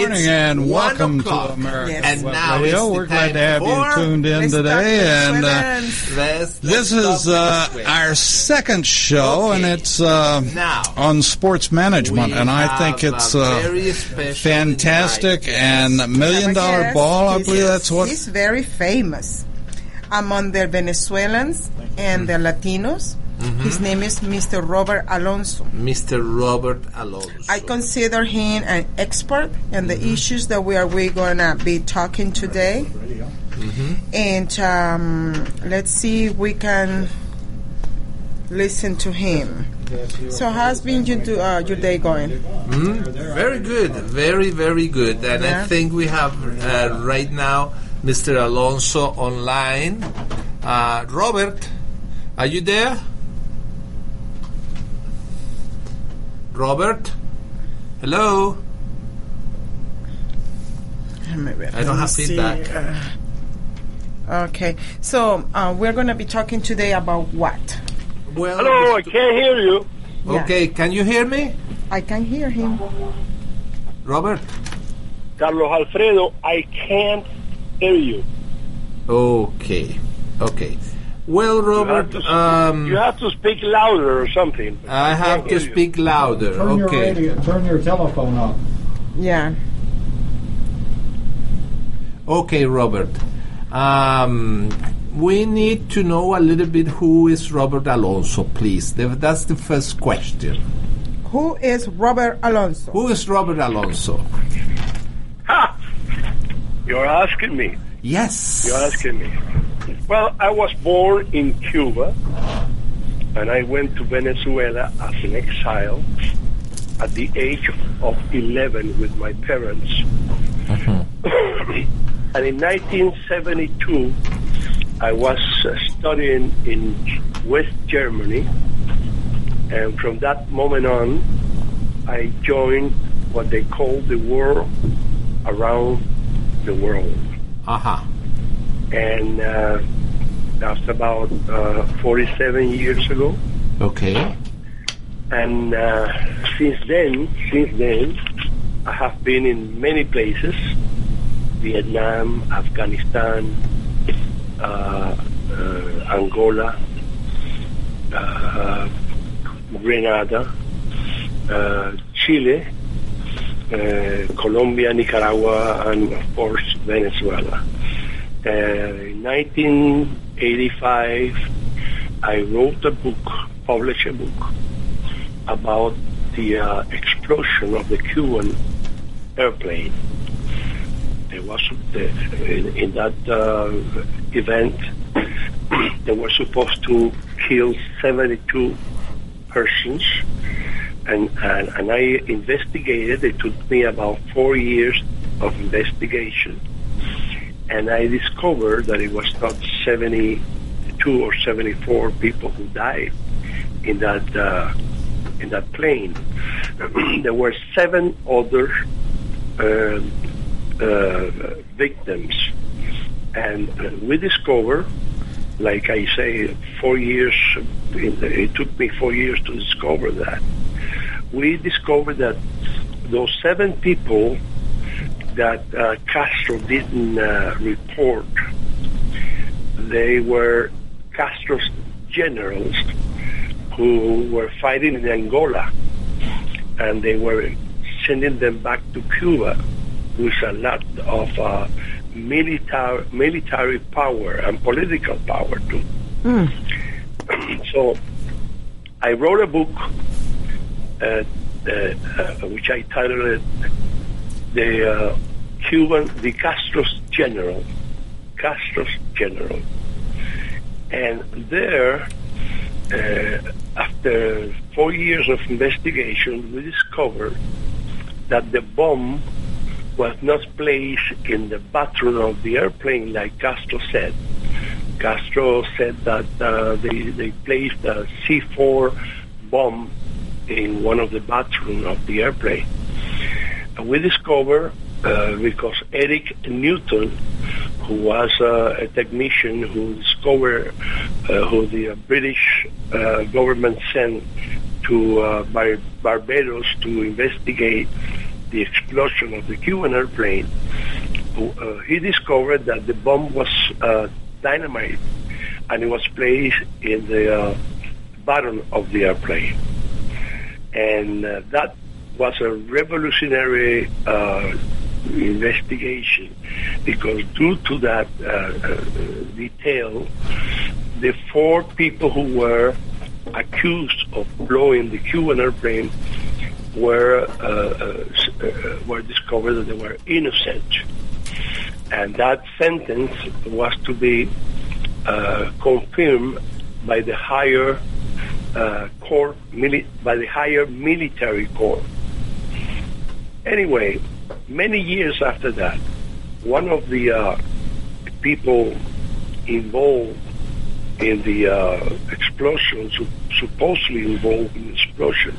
Good morning and welcome to America's And Web now Radio. it's We're glad to have you tuned in Let's today. And uh, Let's- this let's is uh, our second show, Okay. and it's uh, Now, on sports management. And I think it's a uh, fantastic invite. and million dollar Yes, ball. I he's- believe that's what. He's very famous among the Venezuelans and the Latinos. Mm-hmm. His name is Mr. Robert Alonso. Mr. Robert Alonso. I consider him an expert in the Mm-hmm. issues that we are we gonna be talking today. Mm-hmm. And um, let's see if we can listen to him. So how's been your, do- uh, your day going? Hmm? Very good, very very good, and I think we have uh, right now Mr. Alonso online. Uh, Robert, are you there? Robert, hello. I don't have see, feedback. Okay, so uh, we're going to be talking today about what? Well, Hello, I can't hear you. Yeah. okay, can you hear me, I can hear him. Robert? Carlos Alfredo, I can't hear you. Okay, okay. Well, You have Robert, to, um, you have to speak louder or something. I have can't to hear you. speak louder. Turn your radio, turn your telephone up. Yeah. Okay, Robert. Um, we need to know a little bit who is Robert Alonso, please. That's the first question. Who is Robert Alonso? Who is Robert Alonso? Ha! You're asking me. Yes. You're asking me. Well, I was born in Cuba, and I went to Venezuela as an exile at the age of 11 with my parents. and in 1972, I was uh, studying in West Germany, and from that moment on, I joined what they call the war around the world Aha. And uh, that's about uh, 47 years ago. Okay. And uh, since then, since then, I have been in many places: Vietnam, Afghanistan, uh, uh, Angola, uh, Grenada, uh, Chile, uh, Colombia, Nicaragua, and of course Venezuela. Uh, in 1985, I wrote a book, published a book about the uh, explosion of the Cuban airplane. There was the, in, in that uh, event, they were supposed to kill 72 persons, and, and and I investigated. It took me about four years of investigation, and I discovered that it was not 72 or 74 people who died in that uh, in that plane. there were seven other uh, uh, victims, and uh, we discovered, like I say, four years. It took me four years to discover that. We discovered that those seven people that uh, Castro didn't uh, report, they were Castro's generals who were fighting in Angola, and they were sending them back to Cuba with a lot of uh, military military power and political power too. so I wrote a book, uh, uh, uh, which I titled it "The uh, Cuban, the Castro's General." Castro's General, and there uh, after four years of investigation, we discovered that the bomb was not placed in the bathroom of the airplane like Castro said. Castro said that uh, they, they placed a C4 bomb in one of the bathrooms of the airplane. And we discovered, uh, because Eric Newton, who was uh, a technician who discovered, uh, who the uh, British uh, government sent to Bar- Barbados to investigate the explosion of the Cuban airplane. who, he discovered that the bomb was dynamite and it was placed in the bottom of the airplane. And that was a revolutionary investigation because due to that uh, uh, detail, the four people who were accused of blowing the Cuban airplane were uh, uh, were discovered that they were innocent, and that sentence was to be confirmed by the higher uh, court, mili- by the higher military court. Anyway, many years after that, one of the uh, people involved in the uh, explosion, su- supposedly involved in the explosion,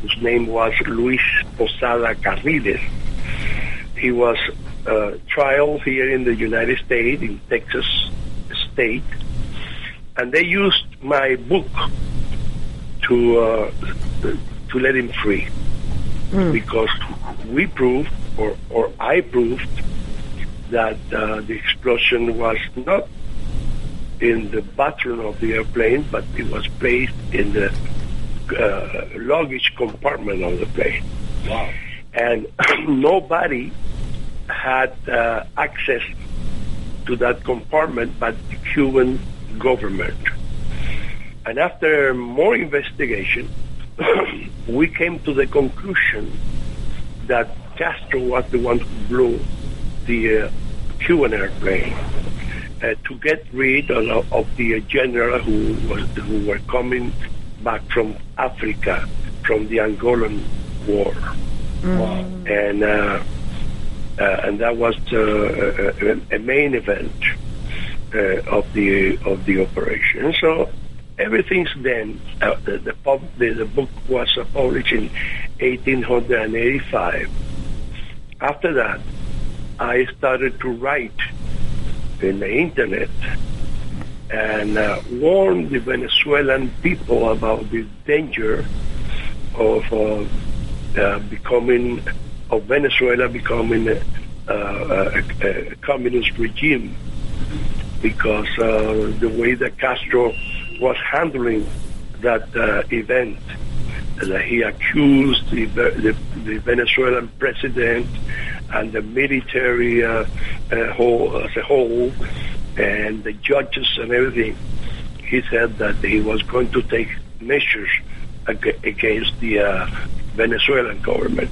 whose name was Luis Posada Carriles. He was uh, trial here in the United States, in Texas State, and they used my book to uh, to let him free because we proved, or or I proved, that uh, the explosion was not in the bottom of the airplane, but it was placed in the uh, luggage compartment of the plane. Wow. And nobody had uh, access to that compartment but the Cuban government. And after more investigation, we came to the conclusion that Castro was the one who blew the uh, Cuban airplane uh, to get rid of, of the general who was who were coming back from Africa from the Angolan War, Wow. and uh, uh, and that was uh, a, a main event uh, of the of the operation. So everything's then, uh, the, the, pub, the the book was uh, published in 1885. After that, I started to write in the internet and uh, warn the Venezuelan people about the danger of uh, uh, becoming of Venezuela becoming a, uh, a, a communist regime because uh, the way that Castro was handling that uh, event, he accused the, the, the Venezuelan president and the military uh, uh, whole, as a whole, and the judges and everything. He said that he was going to take measures ag- against the uh, Venezuelan government.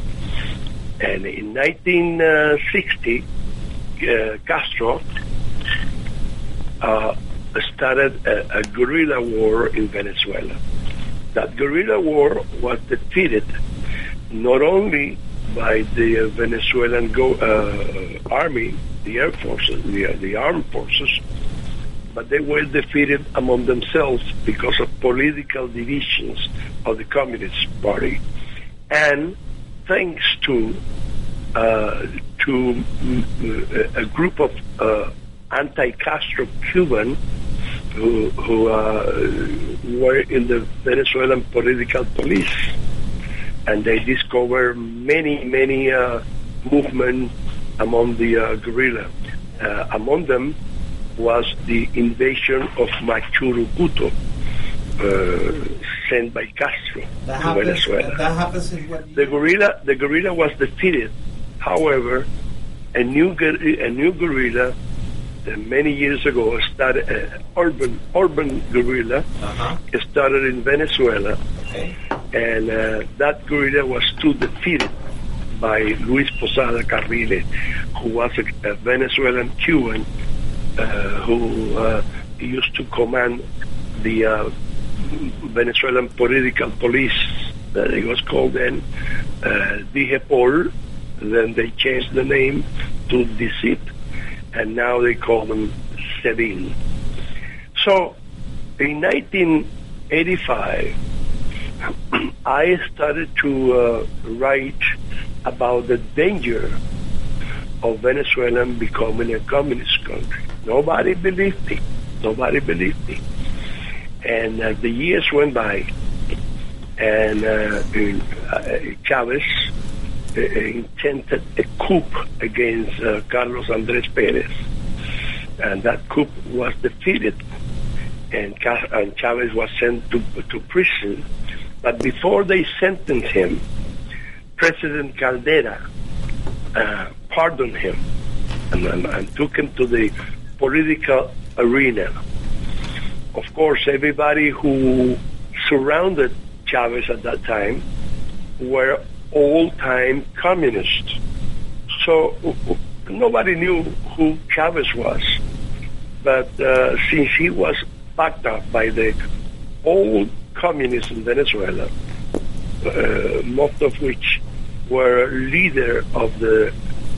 And in 1960, uh, Castro uh, started a, a guerrilla war in Venezuela. That guerrilla war was defeated not only by the Venezuelan go, uh, army, the air forces, the, the armed forces, but they were defeated among themselves because of political divisions of the Communist Party, and thanks to uh, to mm, a group of uh, anti-Castro Cuban who, who uh, were in the Venezuelan political police, and they discovered many many uh, movements among the uh, guerrilla. Uh, among them was the invasion of Machu Picchu, uh, sent by Castro That to happens, Venezuela. that happens The guerrilla, the guerrilla was defeated. However, a new a new guerrilla many years ago started uh, urban urban guerrilla Uh-huh. started in Venezuela, Okay. and uh, that guerrilla was too defeated by Luis Posada Carriles, who was a, a Venezuelan Cuban uh, who uh, used to command the uh, Venezuelan political police that it was called then uh, DIGEPOL. Then they changed the name to DISIP, and now they call them SEBIN. So in 1985, I started to uh, write about the danger of Venezuela becoming a communist country. Nobody believed me. Nobody believed me. And uh, the years went by, and uh, uh, Chavez intended a coup against uh, Carlos Andres Perez, and that coup was defeated, and, and Chavez was sent to to prison. But before they sentenced him, President Caldera uh, pardoned him and, and, and took him to the political arena. Of course, everybody who surrounded Chavez at that time were all-time communist. So nobody knew who Chavez was. But uh, since he was backed up by the old communists in Venezuela, uh, most of which were leader of the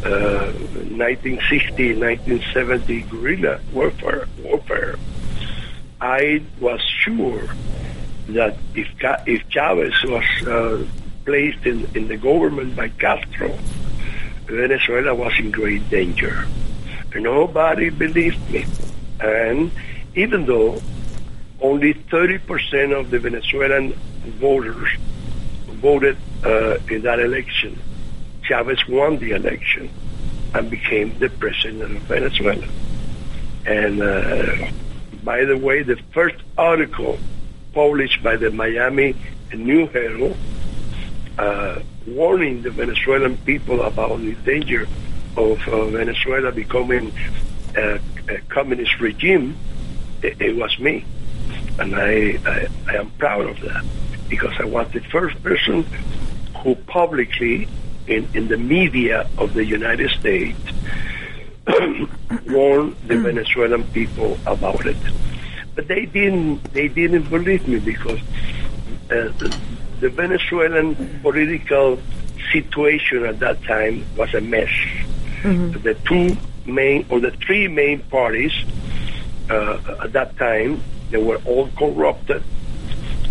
uh, 1960, 1970 guerrilla warfare, warfare, I was sure that if if Chavez was uh, placed in, in the government by Castro, Venezuela was in great danger. Nobody believed me, and even though only 30% of the Venezuelan voters voted uh, in that election, Chavez won the election and became the president of Venezuela. And uh, by the way, the first article published by the Miami New Herald uh, warning the Venezuelan people about the danger of uh, Venezuela becoming a, a communist regime, it, it was me. And I, I, I am proud of that because I was the first person who publicly, in, in the media of the United States, warned the Venezuelan people about it. But they didn't. They didn't believe me because uh, the, Venezuelan political situation at that time was a mess. The two main or the three main parties uh, at that time they were all corrupted.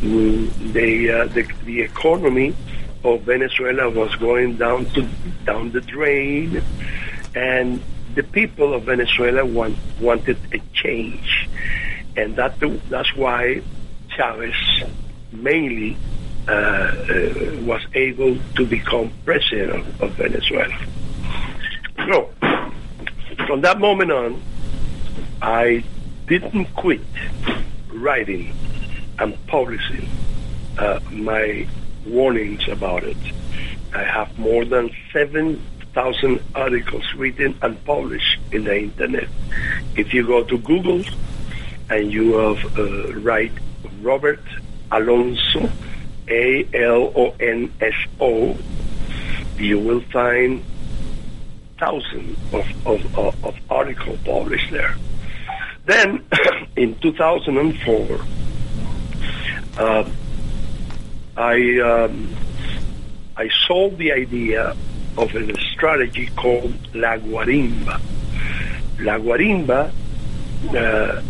Mm, They, uh, the the economy of Venezuela was going down to down the drain, and the people of Venezuela want, wanted a change, and that that's why Chavez mainly was able to become president of, of Venezuela. So, from that moment on, I didn't quit writing and publishing uh, my warnings about it. I have more than 7,000 articles written and published in the internet. If you go to Google and you have, uh, write Robert Alonso, A L O N S O, you will find thousands of, of, of, articles published there. Then, in 2004, uh, I um, I sold the idea of a strategy called La Guarimba. La Guarimba uh,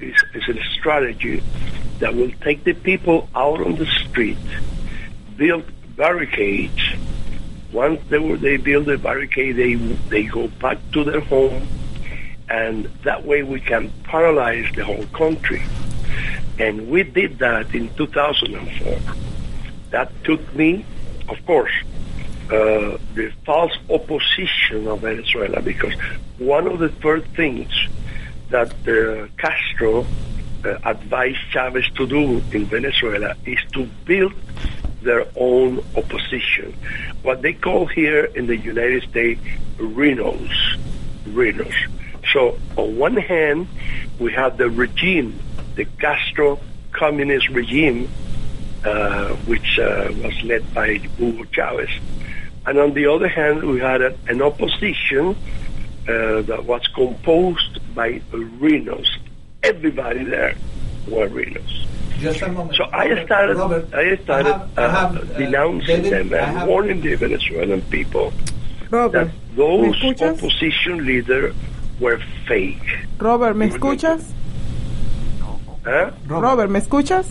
is, is a strategy that will take the people out on the street, build barricades. Once they, were, they build a barricade, they they go back to their home, and that way we can paralyze the whole country. And we did that in 2004. That took me, of course, uh, the false opposition of Venezuela, because one of the first things that uh, Castro uh, advised Chavez to do in Venezuela is to build their own opposition. What they call here in the United States, renos. Renos. So on one hand, we have the regime, the Castro communist regime, uh, which uh, was led by Hugo Chavez. And on the other hand, we had a, an opposition uh, that was composed by rhinos. Everybody there were rhinos. Just a moment. So I started, Robert, I started have- I have, uh, uh, denouncing David, them and have- warning the Venezuelan people that Robert, ¿me those opposition leaders were fake. Robert, ¿me escuchas? Huh? Robert, ¿me escuchas?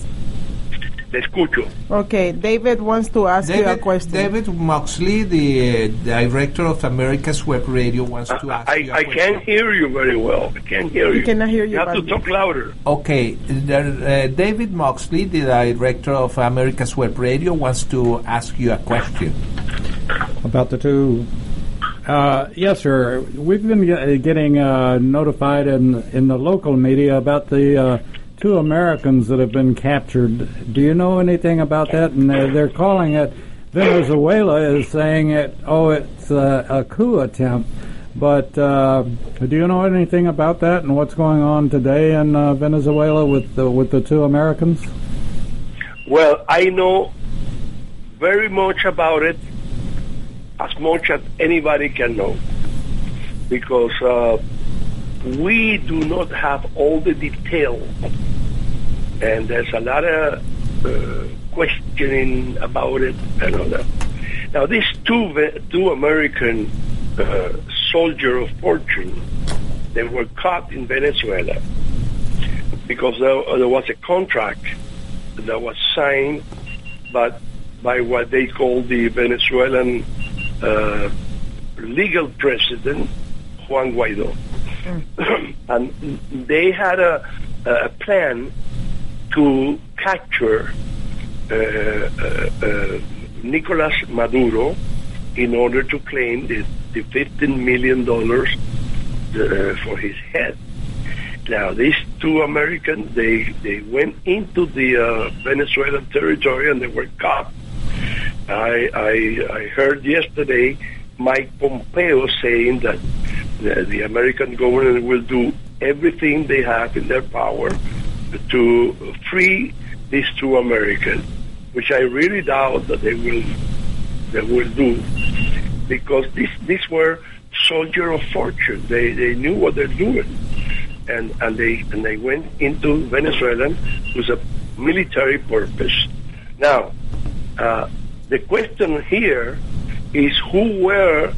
Te escucho. Okay, David wants to ask you a question. David Moxley, the uh, director of America's Web Radio, wants to ask I, you a I question. can't hear you very well. I can't hear you. cannot hear you, You have to but- talk louder. Okay, the, uh, David Moxley, the director of America's Web Radio, wants to ask you a question. About the two. Uh, yes, sir. We've been getting uh, notified in in the local media about the uh, two Americans that have been captured. Do you know anything about that? And they're, they're calling it Venezuela is saying it. Oh, it's a coup attempt. But uh, do you know anything about that and what's going on today in uh, Venezuela with the, with the two Americans? Well, I know very much about it, as much as anybody can know, because uh, we do not have all the details, and there's a lot of uh, questioning about it and all that. Now, these two two American uh, soldier of fortune, they were caught in Venezuela because there, there was a contract that was signed but by what they call the Venezuelan uh, legal president, Juan Guaido. and they had a, a plan to capture uh, uh, uh, Nicolas Maduro in order to claim the, the $15 million for his head. Now, these two Americans, they, they went into the uh, Venezuelan territory and they were caught. I, I, I heard yesterday Mike Pompeo saying that the, the American government will do everything they have in their power to free these two Americans, which I really doubt that they will they will do, because these these were soldiers of fortune. They they knew what they're doing and, and they and they went into Venezuela with a military purpose. Now, uh, the question here is who were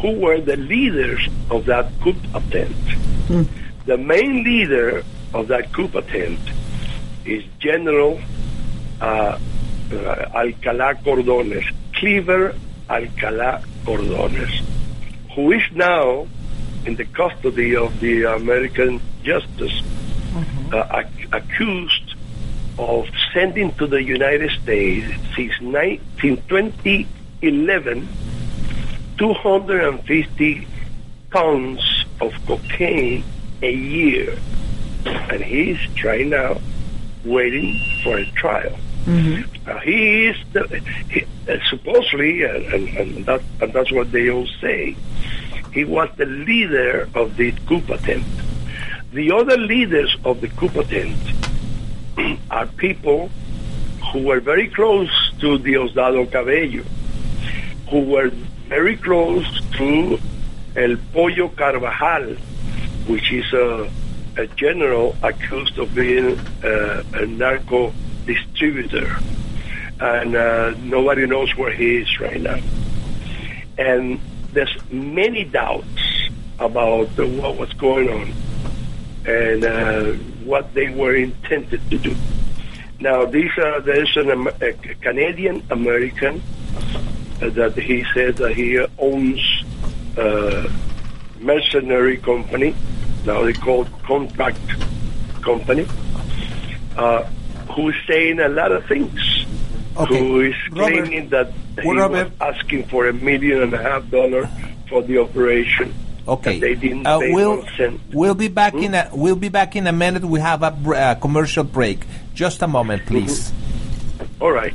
who were the leaders of that coup attempt? The main leader of that coup attempt is General uh, uh, Alcalá Cordones, Clíver Alcalá Cordones, who is now in the custody of the American justice, uh, ac- accused of sending to the United States since, ni- since 2011 250 tons of cocaine a year. And he's trying now, waiting for a trial. Uh, he is the, he, uh, supposedly, uh, and, and, that, and that's what they all say, he was the leader of the coup attempt. The other leaders of the coup attempt are people who were very close to Diosdado Cabello, who were very close to El Pollo Carvajal, which is a, a general accused of being uh, a narco distributor. And uh, nobody knows where he is right now. And there's many doubts about uh, what was going on and uh, what they were intended to do. Now, these are, there's an, a Canadian American uh, that he said that he owns a mercenary company. Now they call it contract company. Uh, who's saying a lot of things. Okay. Who is Robert- claiming that he Robert- was asking for a million and a half dollar for the operation. Okay. They didn't Uh, we'll we'll be back in a we'll be back in a minute. We have a br- uh, commercial break. Just a moment, please. All right.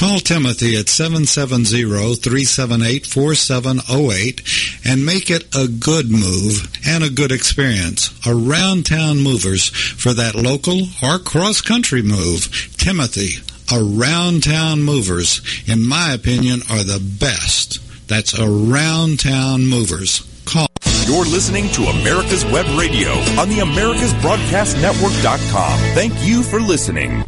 Call Timothy at 770-378-4708 and make it a good move and a good experience. Around town movers for that local or cross country move. Timothy, around town movers, in my opinion, are the best. That's around town movers. Call. You're listening to America's Web Radio on the AmericasBroadcastNetwork.com. Thank you for listening.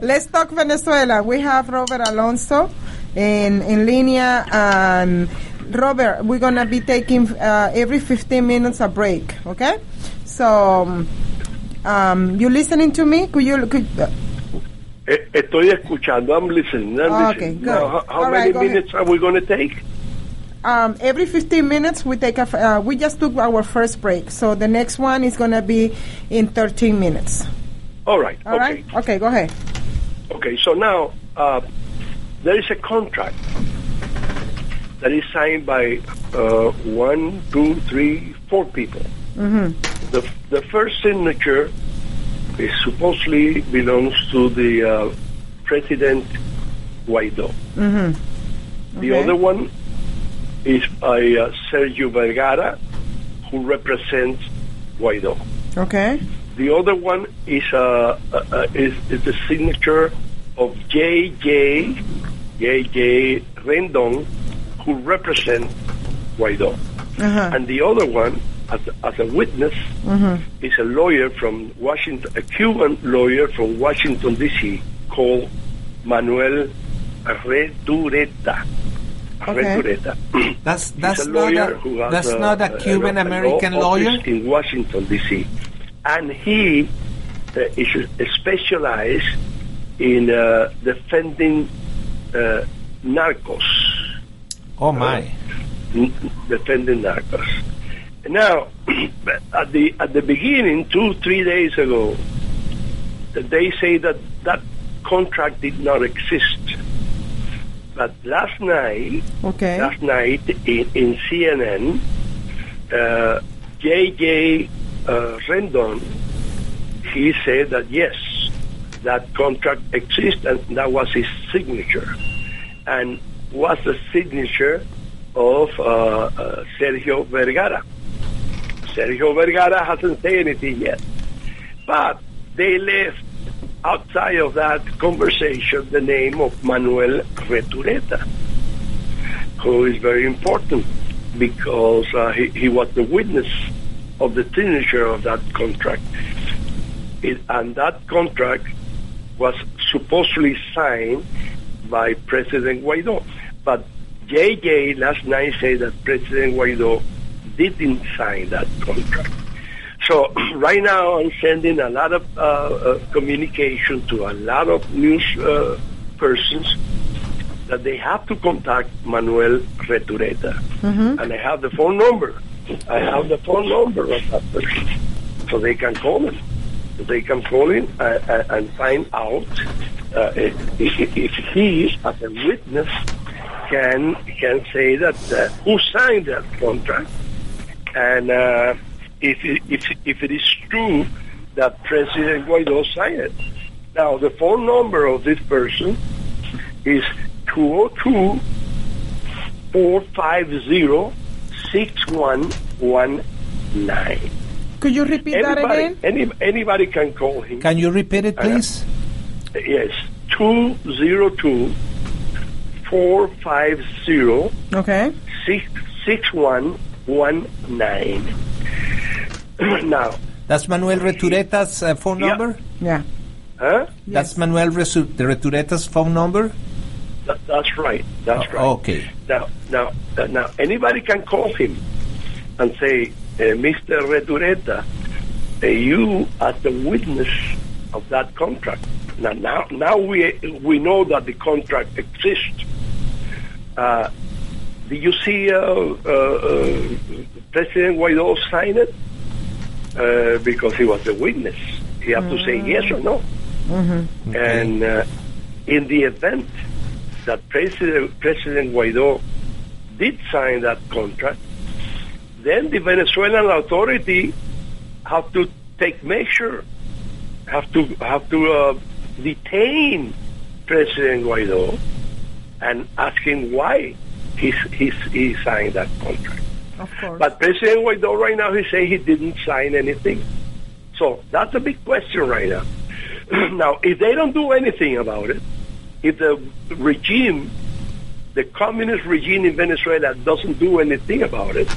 Let's talk Venezuela. We have Robert Alonso in, in línea. And Robert, we're going to be taking uh, every 15 minutes a break, okay? So, um, you listening to me? Could you... Could, uh, Estoy escuchando. I'm listening. I'm Okay, listening. good. Now, how how many right, go ahead. minutes are we going to take? Um, every 15 minutes we take a f- uh, we just took our first break so the next one is going to be in 13 minutes All right. All right. okay. okay go ahead Okay. So now uh, there is a contract that is signed by uh, one, two, three, four people. mm-hmm. The the first signature is supposedly belongs to the uh, President Guaido. Mm-hmm. The other one is by uh, Sergio Vergara, who represents Guaido. okay The other one is uh, uh, uh, is, is the signature of J.J. J.J. Rendon, who represents Guaido. uh-huh. And the other one, as, as a witness, mm-hmm. is a lawyer from Washington, a Cuban lawyer from Washington D.C. called Manuel Retureta. Okay. That's that's not a, that's a- not a- Cuban American lawyer. in Washington D.C. and he uh, is specialized in uh, defending uh, narcos, Oh my! n- defending narcos. Now, at the at the beginning, two three days ago, they say that that contract did not exist. But last night, okay last night in, in CNN, uh, J.J. Uh, Rendon, he said that yes, that contract exists, and that was his signature, and was the signature of uh, uh, Sergio Vergara. Sergio Vergara hasn't said anything yet, but they left outside of that conversation the name of Manuel Retureta, who is very important because uh, he, he was the witness of the signature of that contract. It, and that contract was supposedly signed by President Guaido. But JJ last night said that President Guaido didn't sign that contract. So right now I'm sending a lot of uh, uh, communication to a lot of news uh, persons that they have to contact Manuel Retureta. mm-hmm. And I have the phone number. I have the phone number of that person. So they can call him. They can call him uh, uh, and find out uh, if, if if he, as a witness, can can say that uh, who signed that contract, and uh, if it, if if it is true that President Guaido signed it. Now the phone number of this person is 202 450 6119. could you repeat that Anybody, again any, anybody can call him. Can you repeat it, uh, please? Yes, 202 450 okay 6119. Now, That's Manuel Retureta's uh, phone Yeah. number. yeah huh? That's Manuel Resu- Retureta's phone number. That, that's right. That's Oh, right. okay. Now, now, uh, now, anybody can call him and say, uh, Mr. Retureta, uh, you, are the witness of that contract. Now, now, now we we know that the contract exists. Uh, did you see uh, uh, uh, President Guaido sign it? Uh, because he was the witness. He had to say yes or no. And uh, in the event that President, President Guaido did sign that contract, then the Venezuelan authority have to take measure, have to have to uh, detain President Guaido and ask him why he's, he's, he signed that contract. But President Guaido right now, he say he didn't sign anything. So that's a big question right now. now, if they don't do anything about it, if the regime, the communist regime in Venezuela doesn't do anything about it,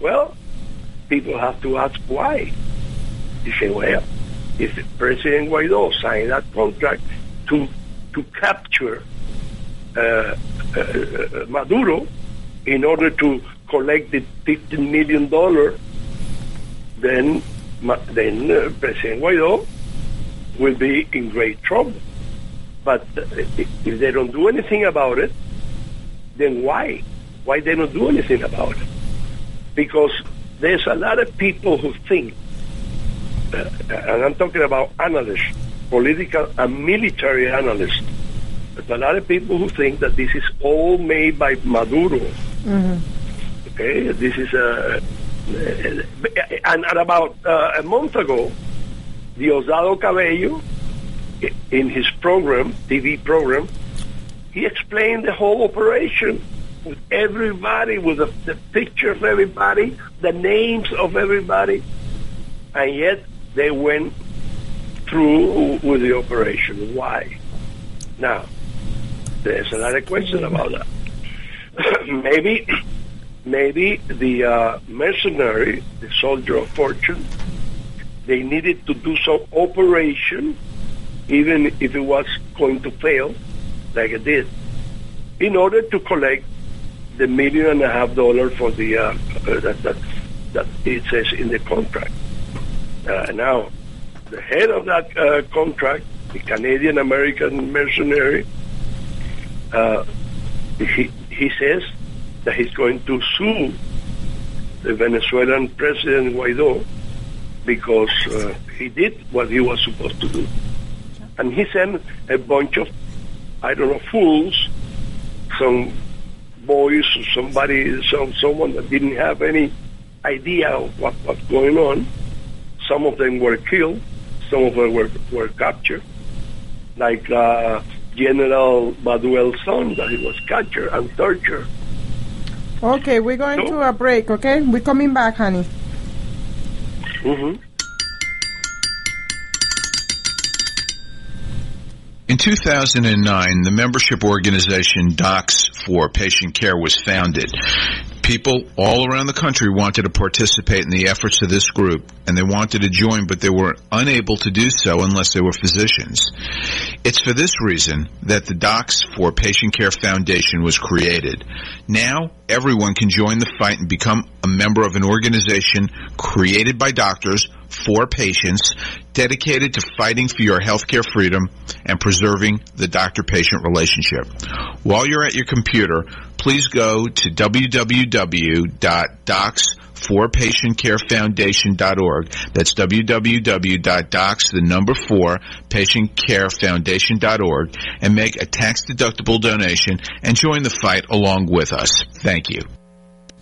well, people have to ask why. You say, well, if President Guaido signed that contract to to capture uh, uh, uh, Maduro in order to collect the 15 million dollar, then then uh, President Guaido will be in great trouble. But uh, if they don't do anything about it, then why? Why they don't do anything about it? Because there's a lot of people who think, uh, and I'm talking about analysts, political and military analysts. There's a lot of people who think that this is all made by Maduro. Okay, this is a. and, and about uh, a month ago, Diosdado Cabello, in his program, TV program, he explained the whole operation with everybody, with the, the picture of everybody, the names of everybody, and yet they went through with the operation. Why? Now, there's another question about that. maybe, maybe the uh, mercenary, the soldier of fortune, they needed to do some operation, even if it was going to fail, like it did, in order to collect the million and a half dollar for the uh, uh, that, that that it says in the contract. Uh, now, the head of that uh, contract, the Canadian American mercenary, uh, he he says that he's going to sue the Venezuelan president Guaido because uh, he did what he was supposed to do, and he sent a bunch of I don't know fools, some boys somebody, some someone that didn't have any idea of what was going on. Some of them were killed, some of them were were captured, like uh, General Baduel's son that he was captured and tortured. Okay, we're going to a break, okay? We're coming back, honey. hmm In 2009, the membership organization Docs for Patient Care was founded. People all around the country wanted to participate in the efforts of this group, and they wanted to join, but they were unable to do so unless they were physicians. It's for this reason that the Docs for Patient Care Foundation was created. Now, everyone can join the fight and become a member of an organization created by doctors for patients dedicated to fighting for your healthcare freedom and preserving the doctor-patient relationship. While you're at your computer, please go to www.docs4patientcarefoundation.org. That's www.docs, the number four, patientcarefoundation.org and make a tax-deductible donation and join the fight along with us. Thank you.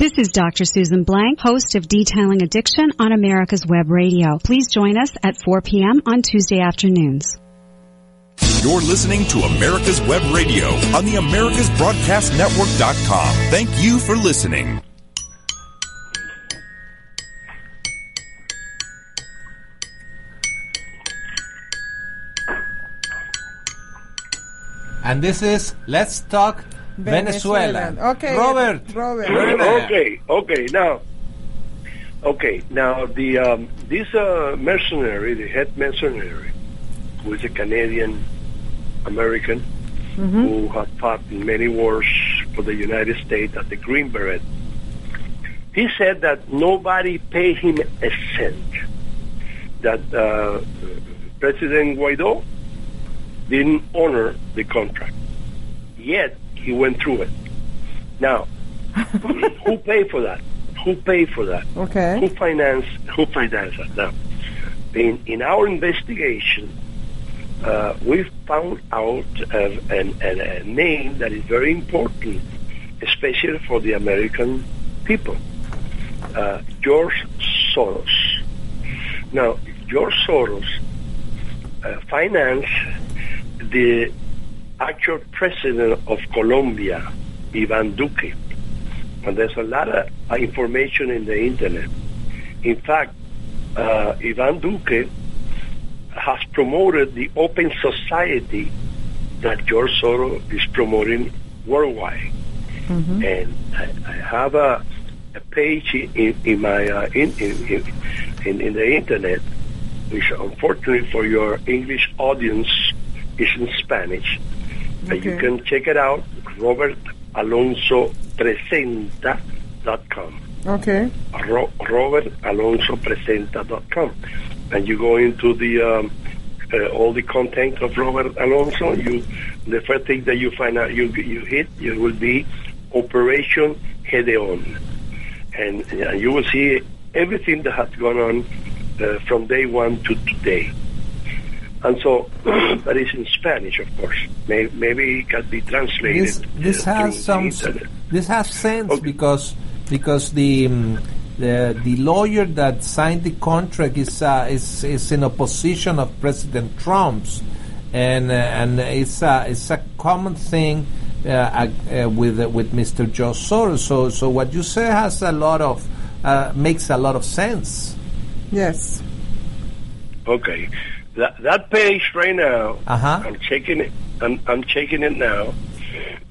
This is Dr. Susan Blank, host of Detailing Addiction on America's Web Radio. Please join us at 4 p.m. on Tuesday afternoons. You're listening to America's Web Radio on the AmericasBroadcastNetwork.com. Thank you for listening. and this is Let's Talk Venezuela. Okay, Robert. Robert. Robert. okay, okay. Now, okay. Now the um, this uh, mercenary, the head mercenary, who is a Canadian American who had fought in many wars for the United States at the Green Beret. He said that nobody paid him a cent. That uh, President Guaido didn't honor the contract. Yet he went through it. Now, who paid for that? Who paid for that? Okay. Who financed? Who financed that? Now, in in our investigation, uh, we found out uh, an, an, a name that is very important, especially for the American people. Uh, George Soros. Now, George Soros uh, financed the actual president of Colombia, Ivan Duque. And there's a lot of uh, information in the internet. In fact, uh, Ivan Duque has promoted the open society that George Soros is promoting worldwide. And I, I have a, a page in, in my uh, in, in, in, in the internet, which unfortunately for your English audience is in Spanish. But you can check it out, robertalonsopresenta.com. Okay. Ro- robertalonsopresenta.com. And you go into the um, uh, all the content of Robert Alonso. You the first thing that you find out you you hit it will be Operation Gedeon, and uh, you will see everything that has gone on uh, from day one to today. And so that is in Spanish, of course. May, maybe it can be translated. This this uh, has some the this has sense because because the um, the the lawyer that signed the contract is uh, is is in opposition of President Trump's and uh, and it's a it's a common thing uh, uh, with uh, with Mr. Joe Soros. So so what you say has a lot of uh, makes a lot of sense. Yes. Okay, that that page right now. Uh-huh. I'm checking it. I'm, I'm checking it now.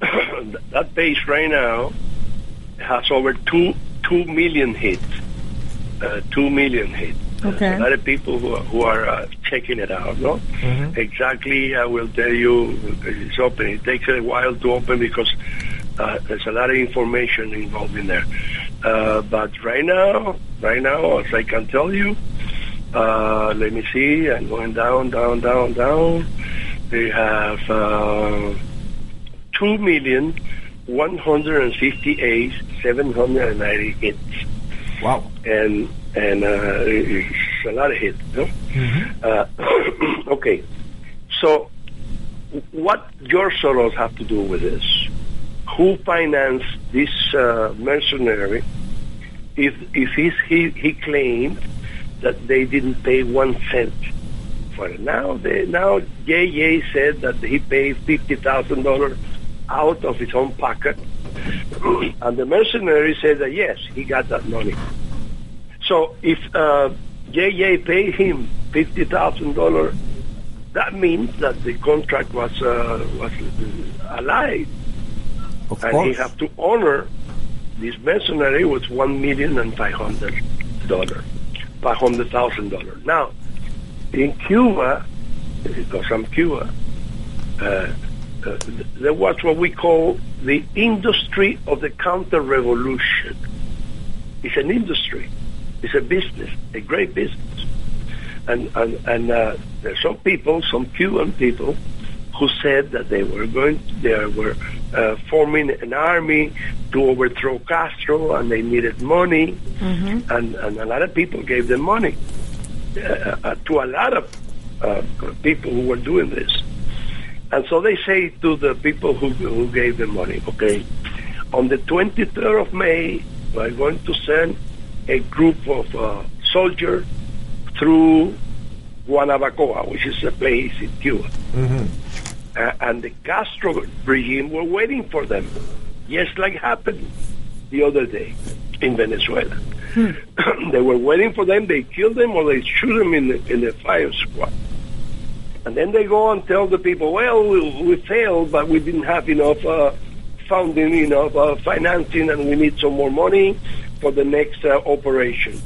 that page right now has over two two million hits. Uh, two million hits. Okay. There's a lot of people who are, who are uh, checking it out. No, exactly. I will tell you. It's open. It takes a while to open because uh, there's a lot of information involved in there. Uh, but right now, right now, as I can tell you, uh, let me see. I'm going down, down, down, down. They have uh, two million one hundred and fifty-eight seven hundred and ninety hits, Wow. and and uh, it's a lot of hits. No? Uh, okay, so what George Soros have to do with this? Who financed this uh, mercenary? If if he's, he he claimed that they didn't pay one cent for it. Now they now JJ said that he paid fifty thousand dollars out of his own pocket, and the mercenary said that yes, he got that money. So if uh, JJ paid him fifty thousand dollars, that means that the contract was uh, was a lie, Of and he course. have to honor this mercenary with one million and five hundred dollars, thousand dollars. Now, in Cuba, because I'm Cuba, uh, uh, there was what we call the industry of the counter-revolution. It's an industry. It's a business, a great business. And and and uh, there's some people, some Cuban people, who said that they were going, they were uh, forming an army to overthrow Castro, and they needed money, and and a lot of people gave them money uh, uh, to a lot of uh, people who were doing this. And so they say to the people who, who gave them money, okay, on the 23rd of May, we're going to send a group of uh, soldiers through Guanabacoa, which is a place in Cuba. Uh, and the Castro regime were waiting for them, just like happened the other day in Venezuela. they were waiting for them. They killed them or they shoot them in the in the fire squad. And then they go and tell the people, well, we, we failed, but we didn't have enough uh, funding, enough uh, financing, and we need some more money for the next uh, operation.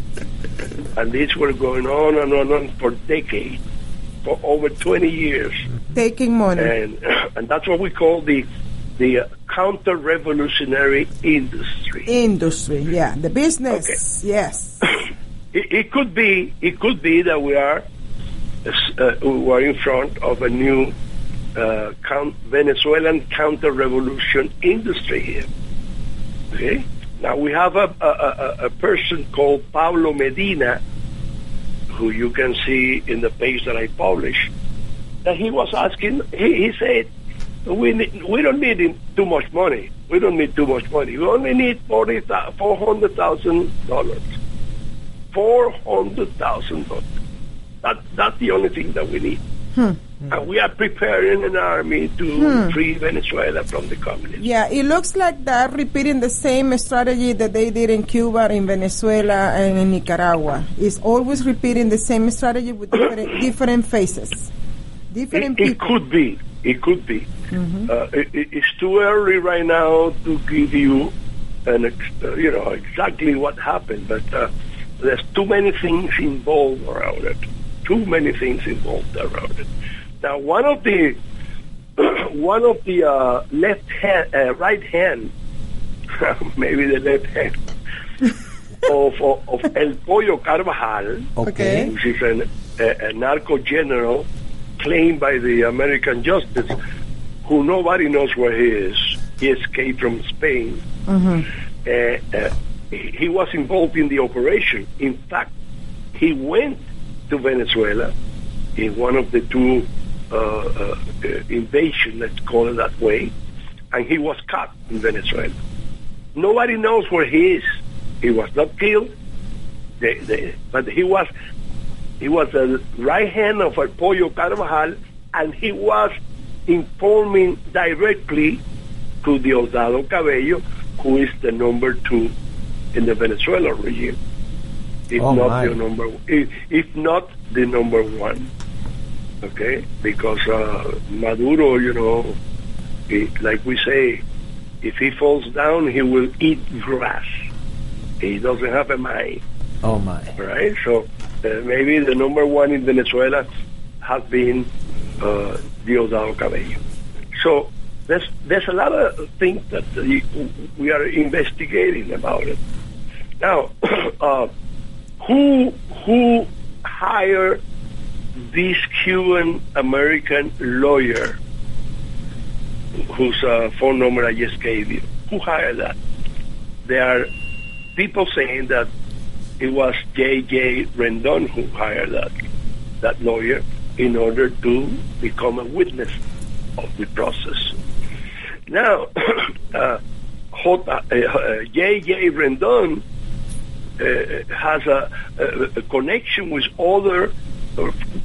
And this was going on and on and on for decades, for over 20 years. Taking money. And, and that's what we call the, the uh, counter-revolutionary industry. Industry, yeah. The business, yes. It, it could be, it could be that we are, uh, we are in front of a new uh, count, Venezuelan counter-revolution industry here. Okay? Now we have a, a, a, a person called Pablo Medina, who you can see in the page that I published, that he was asking, he, he said, we, need, we don't need too much money. We don't need too much money. We only need $400,000. Four hundred thousand dollars. That that's the only thing that we need. Hmm. And we are preparing an army to Hmm. free Venezuela from the communists. Yeah, it looks like they're repeating the same strategy that they did in Cuba, in Venezuela, and in Nicaragua. It's always repeating the same strategy with different, different faces, different It, it could be. It could be. Mhm. Uh, it- it's too early right now to give you an ex- uh, you know exactly what happened, but uh, there's too many things involved around it. Too many things involved around it. Now, one of the one of the uh, left hand, uh, right hand, maybe the left hand of, of, of El Pollo Carvajal, Okay. which is an, a, a narco general claimed by the American justice, who nobody knows where he is. He escaped from Spain. Mhm. Uh, uh, he was involved in the operation. In fact, he went to Venezuela in one of the two uh, uh, uh, invasion, let's call it that way, and he was caught in Venezuela. Nobody knows where he is. He was not killed, they, they, but he was he was the right hand of Pollo Carvajal, and he was informing directly to Diosdado Cabello, who is the number two in the Venezuela regime, if Oh, not my. the number, if, if not the number one. Okay, because uh, Maduro, you know, he, like we say, if he falls down, he will eat grass. He doesn't have a mind Oh my. right? So uh, maybe the number one in Venezuela has been uh, Diosdado Cabello. So there's there's a lot of things that we are investigating about it. Now, uh, who who hired this Cuban American lawyer whose uh, phone number I just gave you? Who hired that? There are people saying that it was J.J. Rendon who hired that that lawyer in order to become a witness of the process. Now, uh, J.J. Rendon uh, has a, a, a connection with other,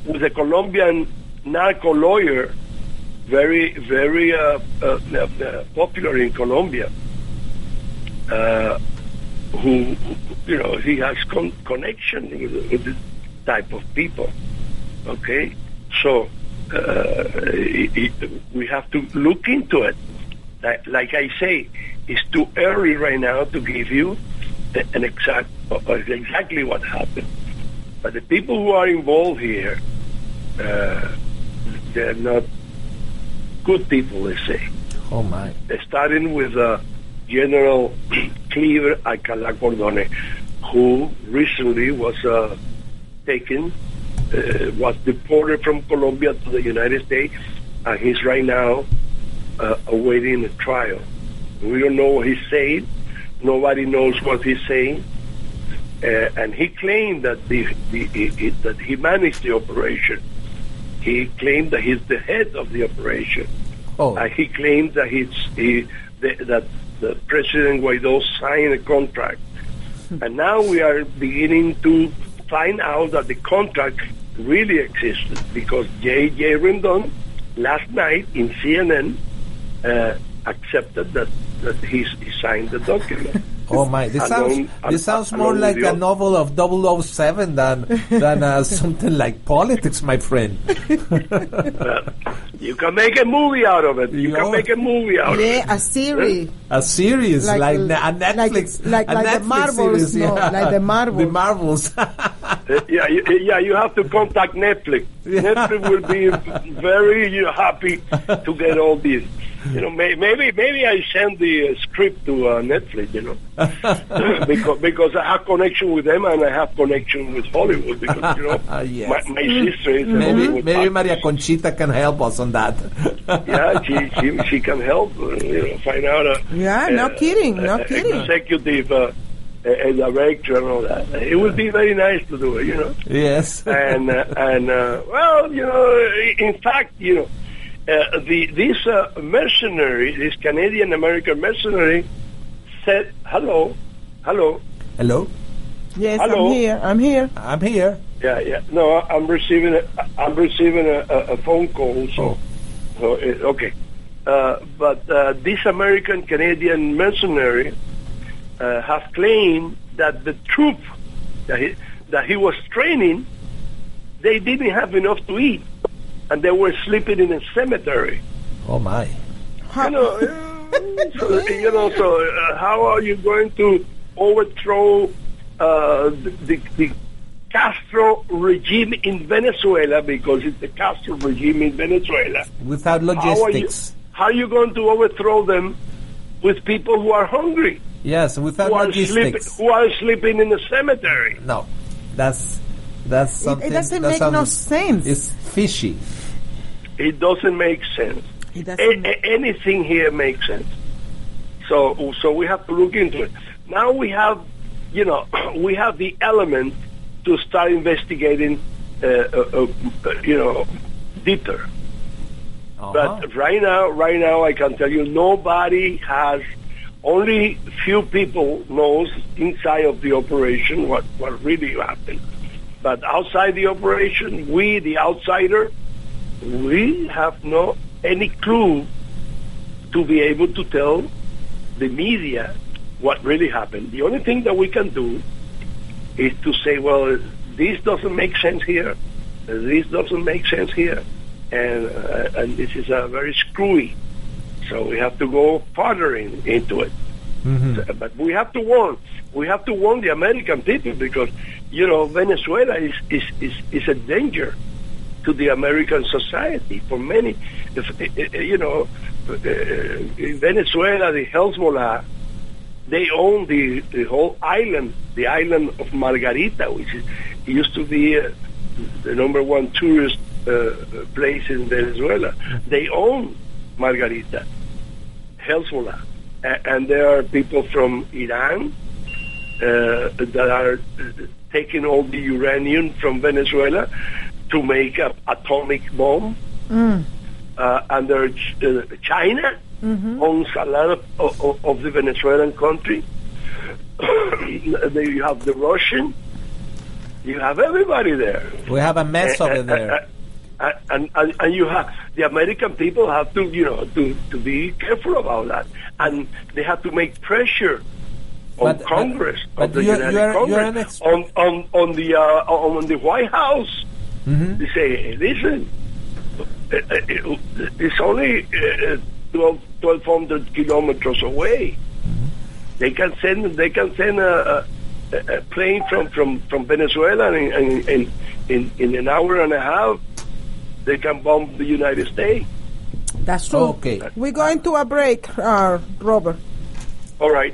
with a Colombian narco lawyer, very, very uh, uh, uh, popular in Colombia. Uh, who, you know, he has con- connection with, with this type of people. Okay, so uh, it, it, we have to look into it. Like, like I say, it's too early right now to give you the- an exact uh, exactly what happened. But the people who are involved here, uh, they're not good people. They say Oh my. starting with uh, General Clíver Alcalá Cordone, who recently was uh, taken, uh, was deported from Colombia to the United States, and he's right now uh, awaiting a trial. We don't know what he's saying. Nobody knows what he's saying. Uh, and he claimed that the, the, he- that he managed the operation. He claimed that he's the head of the operation. Oh. He claimed that he's, he the, that the President Guaido signed a contract, and now we are beginning to find out that the contract really existed because J.J. Rendon last night in CNN uh, accepted that that he's, he signed the document. Oh my! This Alone- sounds this sounds more alone like a you. novel of 007 than than uh, something like politics, my friend. You can make a movie out of it. You Yeah. can make a movie out of it. A series. A series like, Like- ne- a Netflix, like- a like the Marvels, series, no, yeah. like the Marvels. The Marvels. Uh, yeah, you, yeah, you have to contact Netflix. Netflix will be very you know, happy to get all this. You know, may, maybe maybe I send the uh, script to uh, Netflix. You know, because because I have connection with them and I have connection with Hollywood. Because you know, Yes. my, my sister is a maybe Hollywood maybe actress. Maria Conchita can help us on that. yeah, she, she she can help. Uh, you know, find out. A, Yeah, no uh, kidding, no a- a kidding. Executive, uh, a, a director, and all that. It would be very nice to do it. You know. yes. and uh, and uh, well, you know, in fact, you know, uh, the this uh, mercenary, this Canadian American mercenary, said, "Hello, hello, Hello, Yes, Hello. I'm here. I'm here. I'm here. yeah, yeah." No, I'm receiving a, I'm receiving a, a, a phone call. So, so it, okay, uh, but uh, this American Canadian mercenary uh, has claimed that the troop that he, that he was training, they didn't have enough to eat, and they were sleeping in a cemetery. Oh my! You know, uh, so, you know. So, uh, how are you going to overthrow uh, the, the Castro regime in Venezuela because it's the Castro regime in Venezuela? Without How are you? logistics. How are you going to overthrow them with people who are hungry, Yes, without who are sleeping, logistics. who are sleeping in the cemetery? No, that's that's something. doesn't that make no sense. It's fishy. It doesn't make sense. It doesn't. a- anything here makes sense. So, so we have to look into it. Now we have, you know, we have the element to start investigating, uh, uh, uh, you know, deeper. Uh-huh. But right now, right now, I can tell you, nobody has. Only few people knows inside of the operation what what really happened. But outside the operation, we, the outsider, we have no any clue to be able to tell the media what really happened. The only thing that we can do is to say, well, this doesn't make sense here. This doesn't make sense here. And, uh, and this is uh, very screwy. So we have to go further in, into it. So- but we have to warn. We have to warn the American people because, you know, Venezuela is, is, is, is a danger to the American society. For many, if, uh, uh, you know, in Venezuela, the Hezbollah, they own the, the whole island, the island of Margarita, which is, used to be uh, the number one tourist uh, place in Venezuela. They own Margarita, Hezbollah. And there are people from Iran uh, that are taking all the uranium from Venezuela to make an atomic bomb. Uh, and there, are Ch- uh, China owns a lot of, of, of the Venezuelan country. there you have the Russian. You have everybody there. We have a mess over there. Uh, and, and and you have the American people have to you know to to be careful about that, and they have to make pressure on But- but- Congress, but on the you're- United you're- you're Congress, ex- on on on the uh, on the White House. Mm-hmm. They say, hey, listen, uh, uh, it's only uh, 12, 1,200 kilometers away. Mm-hmm. They can send they can send a, a, a plane from, from, from Venezuela and in, in, in, in an hour and a half they can bomb the United States. That's true. Okay. We're going to a break, uh, Robert. All right.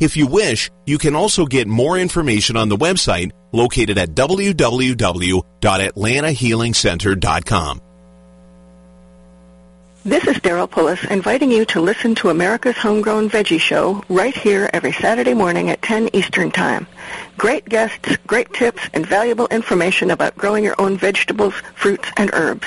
If you wish, you can also get more information on the website located at www.atlantahealingcenter.com. This is Daryl Pullis inviting you to listen to America's Homegrown Veggie Show right here every Saturday morning at 10 Eastern Time. Great guests, great tips, and valuable information about growing your own vegetables, fruits, and herbs.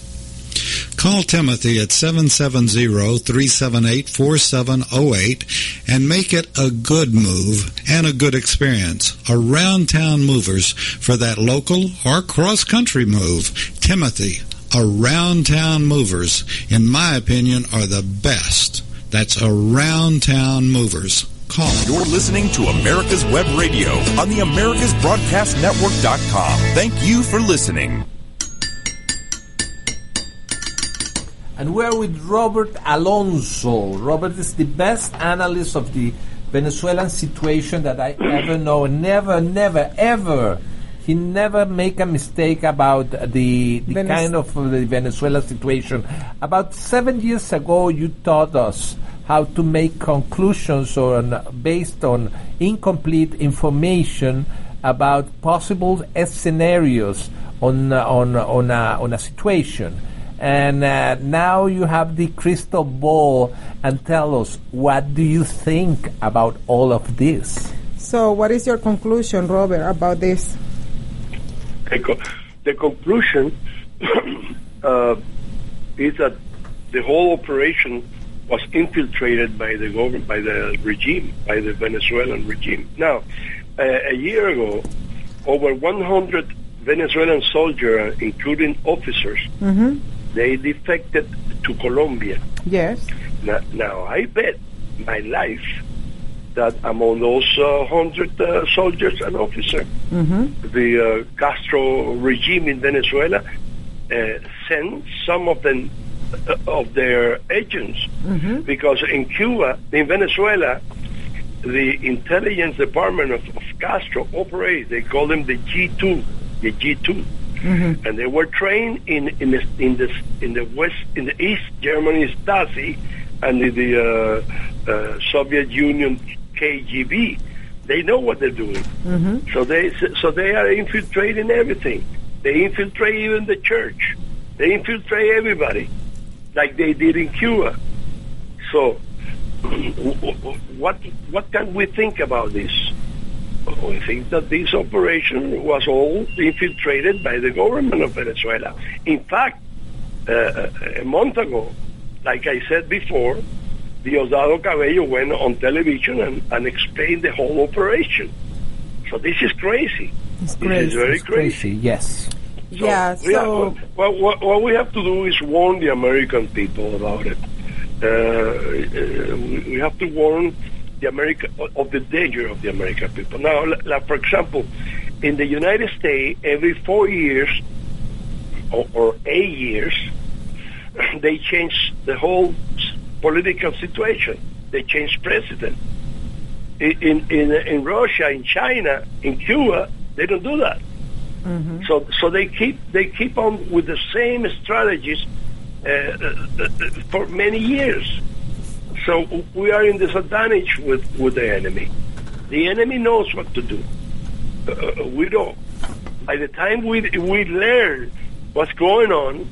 Call Timothy at 770-378-4708 and make it a good move and a good experience. Around town movers for that local or cross country move. Timothy, around town movers, in my opinion, are the best. That's around town movers. Call. You're listening to America's Web Radio on the AmericasBroadcastNetwork.com. Thank you for listening. And we're with Robert Alonso. Robert is the best analyst of the Venezuelan situation that I ever know. Never, never, ever. He never make a mistake about the, the Venez- kind of uh, the Venezuela situation. About seven years ago, you taught us how to make conclusions on based on incomplete information about possible scenarios on uh, on on a, on a situation and uh, now you have the crystal ball and tell us what do you think about all of this So, what is your conclusion, Robert, about this? The, co- the conclusion uh, is that the whole operation was infiltrated by the government, by the regime, by the Venezuelan regime. Now, uh, a year ago, over 100 Venezuelan soldiers, including officers, Mm-hmm. They defected to Colombia. Yes. Now, now I bet my life that among those uh, 100 uh, soldiers and officers, Mm-hmm. the uh, Castro regime in Venezuela uh, sent some of them uh, of their agents Mm-hmm. because in Cuba, in Venezuela, the intelligence department of, of Castro operates. They call them the G2, the G2, Mm-hmm. and they were trained in in the in the in the west in the East Germany Stasi and in the uh, uh, Soviet Union KGB. They know what they're doing. Mm-hmm. So they so they are infiltrating everything. They infiltrate even the church. They infiltrate everybody, like they did in Cuba. So, what what can we think about this? We think that this operation was all infiltrated by the government of Venezuela. In fact, uh, a month ago, like I said before, Diosdado Cabello went on television and, and explained the whole operation. So this is crazy. It's This crazy. is very It's crazy crazy. yes yeah, we so. have, what, what, what we have to do is warn the American people about it. Uh, uh, we we have to warn the America of the danger of the American people. Now, like for example, in the United States, every four years or, or eight years, they change the whole political situation. They change president. In in in, Russia, in China, in Cuba, they don't do that. Mm-hmm. So, so they keep they keep on with the same strategies uh, uh, uh, for many years. So we are in disadvantage with, with the enemy. The enemy knows what to do. Uh, we don't. By the time we we learn what's going on,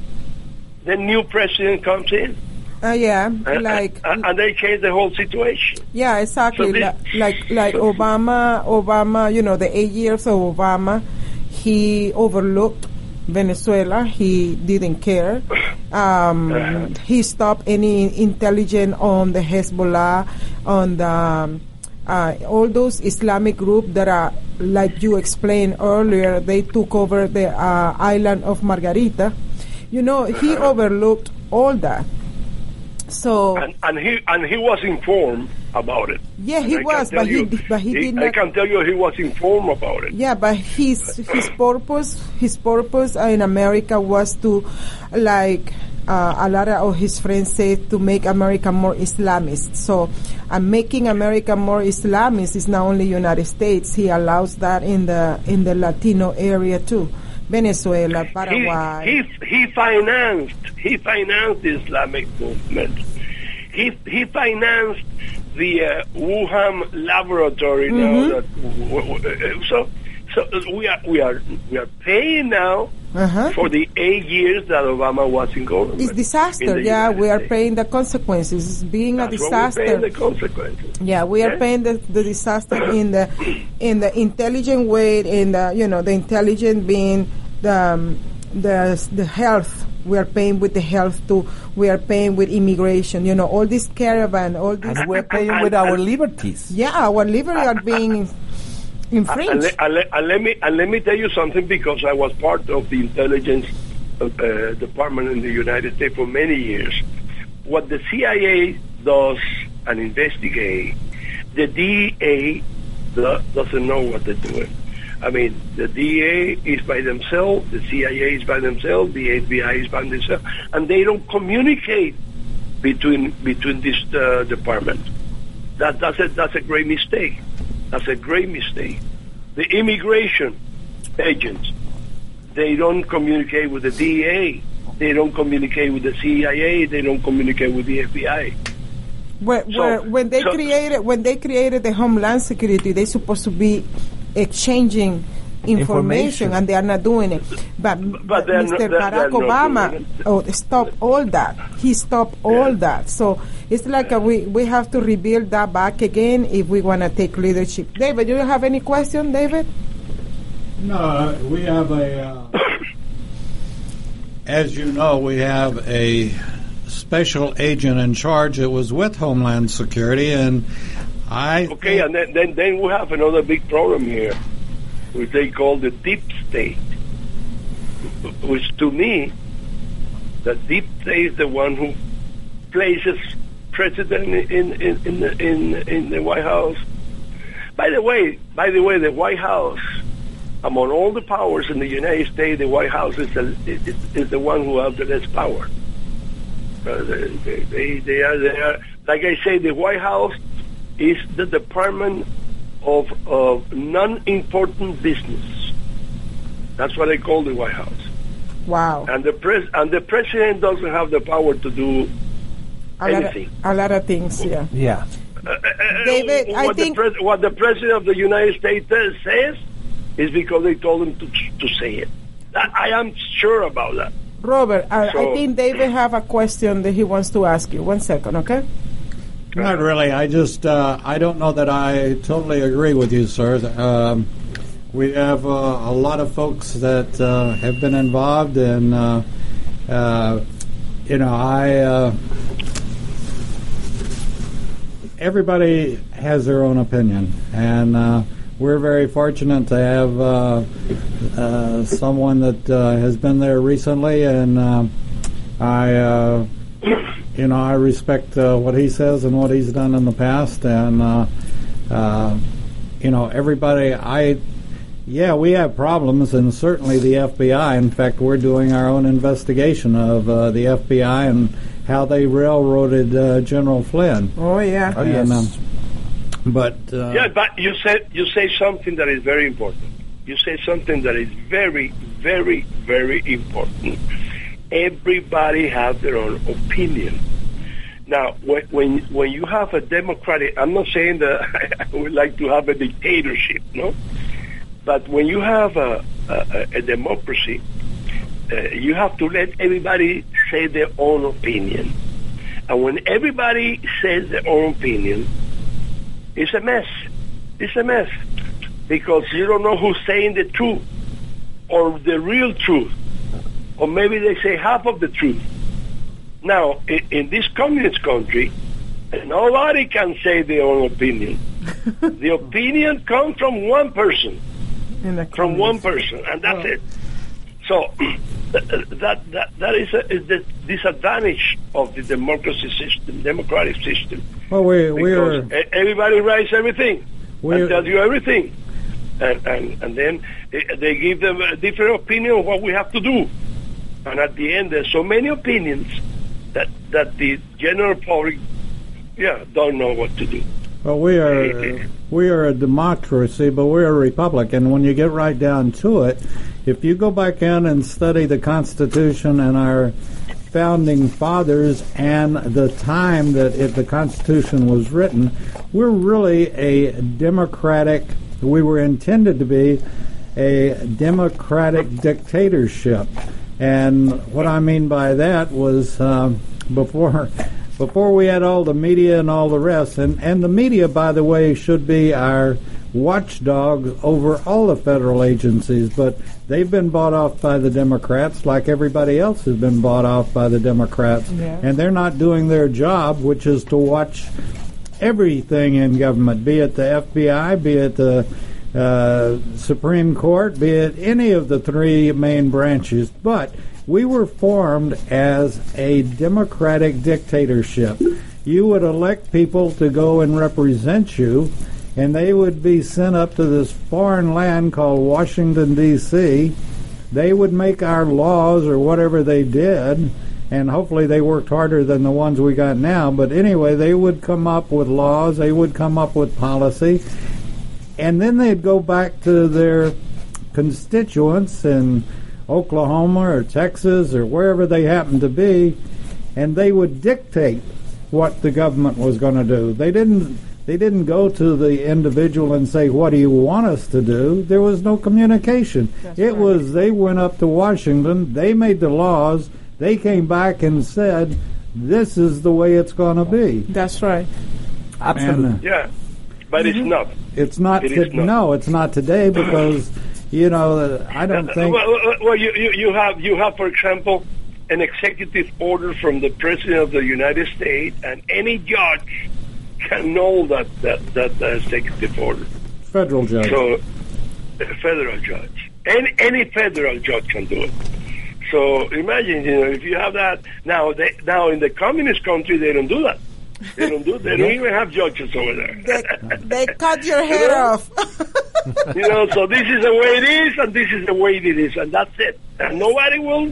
the new president comes in, Uh, yeah, and, like and, and they change the whole situation. yeah, exactly. So this- like like Obama, Obama. You know, the eight years of Obama, he overlooked Venezuela. He didn't care. Um, he stopped any intelligence on the Hezbollah, on the um, uh, all those Islamic groups that are, like you explained earlier, they took over the uh, island of Margarita. You know, he overlooked all that. So and, and he and he was informed about it. yeah, he And was, but he you- di- but he did not. I can tell you he was informed about it. Yeah, but his his purpose his purpose in America was to, like uh, a lot of his friends say, to make America more Islamist. So, uh, making America more Islamist is not only United States. He allows that in the in the Latino area too, Venezuela, He, Paraguay. he he financed he financed the Islamic movement. He he financed the uh, Wuhan laboratory now. Mhm. That, w- w- so so we are we are we are paying now Uh-huh. for the eight years that Obama was in government. It's in disaster. Yeah, United we are States. paying the consequences. It's being a That's what we're disaster. paying the consequences. Yeah, we are Yeah. paying the, the disaster in the in the intelligent way, in the you know the intelligent being the um, the the health. We are paying with the health too. We are paying with immigration. You know, all this caravan, all this. And we're paying with our liberties. Yeah, our liberties are being And, le- and, le- and let me and let me tell you something because I was part of the intelligence uh, department in the United States for many years. What the CIA does and investigate, the do- doesn't know what they're doing. I mean, the DEA is by themselves, the CIA is by themselves, the FBI is by themselves, and they don't communicate between between this uh, department. That that's a that's a great mistake. That's a great mistake. The immigration agents, they don't communicate with the DEA. They don't communicate with the CIA. They don't communicate with the FBI. When, So- when, they so- created when they created the Homeland Security, they're supposed to be exchanging information, Information. and they are not doing it. But, but they're Mr. not- they're- Barack they're Obama oh, stopped all that. He stopped all that. So it's like a, we we have to rebuild that back again if we want to take leadership. David, do you have any question, David? No, uh, we have a. Uh, as you know, we have a special agent in charge that was with Homeland Security, and I. Okay, and then, then then we have another big problem here, which they call the deep state. Which to me, the deep state is the one who places president in in in the, in, in the White House. By the way, by the way, the White House, among all the powers in the United States, the White House is the is, is the one who has the less power. Uh, they, they, they are they are like I say, the White House is the department of of non-important business. That's what I call the White House. Wow, And the pres and the president doesn't have the power to do a lot, of, anything. a lot of things. Yeah, Yeah. Uh, uh, uh, David, I what think the pres- what the president of the United States says- says is because they told him to to say it. That, I am sure about that. Robert, I, I think David have a question that he wants to ask you. One second, okay? Not really. I just uh, I don't know that I totally agree with you, sir. Um, we have uh, a lot of folks that uh, have been involved, and uh, uh, you know I. Uh, everybody has their own opinion, and we're very fortunate to have someone that has been there recently, and I. You know, I respect uh, what he says and what he's done in the past, and uh, uh, you know, everybody. I, yeah, we have problems, and certainly the FBI. In fact, we're doing our own investigation of uh, the FBI and how they railroaded uh, General Flynn. Oh yeah. Oh, And, yes. um, but uh, Yeah, but you said you say something that is very important. You say something that is very, very, very important. Everybody has their own opinion. Now, when when, you have a democratic, I'm not saying that I would like to have a dictatorship, no, but when you have a a, a democracy, uh, you have to let everybody say their own opinion. And when everybody says their own opinion, it's a mess. It's a mess because you don't know who's saying the truth or the real truth, or maybe they say half of the truth. Now, in, in this communist country, nobody can say their own opinion. the opinion comes from one person, from one person, and that's it. So, that that that is, a, is the disadvantage of the democracy system, democratic system. Well, we we are everybody writes everything and tells you everything, and and and then eh, they give them a different opinion of what we have to do, and at the end there's so many opinions that that the general public, yeah, don't know what to do. well we are we are a democracy, but we're a republic. And when you get right down to it, if you go back in and study the Constitution and our founding fathers and the time that it, the Constitution was written, we're really a democratic. We were intended to be a democratic dictatorship, and what I mean by that was um, before. Before we had all the media and all the rest, and, and the media, by the way, should be our watchdog over all the federal agencies, but they've been bought off by the Democrats like everybody else has been bought off by the Democrats. Yeah. And they're not doing their job, which is to watch everything in government, be it the FBI, be it the uh, Supreme Court, be it any of the three main branches. But we were formed as a democratic dictatorship. You would elect people to go and represent you, and they would be sent up to this foreign land called Washington, D.C. They would make our laws or whatever they did, and hopefully they worked harder than the ones we got now. But anyway, they would come up with laws, they would come up with policy, and then they'd go back to their constituents in Oklahoma or Texas or wherever they happened to be, and they would dictate what the government was going to do. They didn't. They didn't go to the individual and say, "What do you want us to do?" There was no communication. it was they went up to Washington, they made the laws, they came back and said, "This is the way it's going to be." That's right. Absolutely. Uh, yeah, but it's mm-hmm. not. It's not. It to- not. No, it's not today because you know I don't Uh, think. Well, well, you, you, you have you have, for example, an executive order from the president of the United States, and any judge can know that that that executive order. Federal judge. So, a federal judge, any any federal judge can do it. So imagine, you know, if you have that now, they, now in the communist country, they don't do that. They don't do. They don't even have judges over there. They cut your head off. you know, so this is the way it is, and this is the way it is, and that's it. And nobody will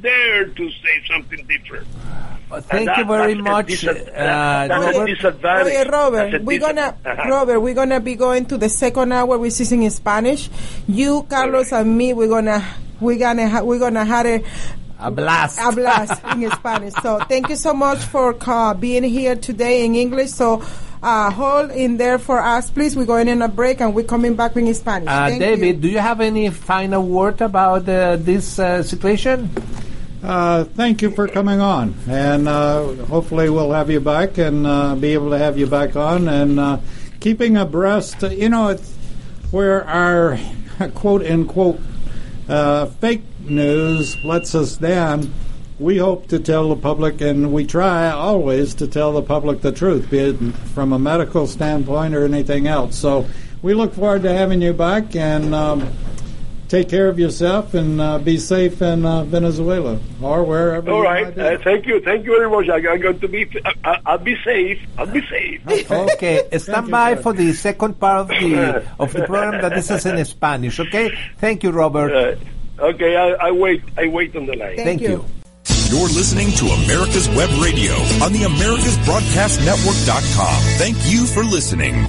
dare to say something different. Thank And you very that's a much, disad- uh, that's a Robert. disadvantage. Okay, Robert, That's a we're gonna Uh-huh. Robert, we're gonna be going to the second hour, which is in Spanish. You, Carlos, and me, we're gonna we're gonna ha- we're gonna have a A blast. a blast in Spanish. So thank you so much for uh, being here today in English. So. Uh, hold in there for us, please. We're going in a break and we're coming back in Spanish. Uh, Thank David, you. do you have any final word about uh, this uh, situation? Uh, thank you for coming on, and uh, hopefully we'll have you back and uh, be able to have you back on and uh, keeping abreast. You know, it's where our quote unquote uh, fake news lets us down. We hope to tell the public, and we try always to tell the public the truth, be it from a medical standpoint or anything else. So we look forward to having you back, and um, take care of yourself and uh, be safe in uh, Venezuela or wherever. All right. you might be. Uh, thank you. Thank you very much. I, I'm going to be. I, I'll be safe. I'll be safe. Okay, stand by for the second part of the of the program that this is in Spanish. Okay, thank you, Robert. Okay. I, I wait. I wait on the line. Thank you. You're listening to America's Web Radio on the AmericasBroadcastNetwork.com. Thank you for listening.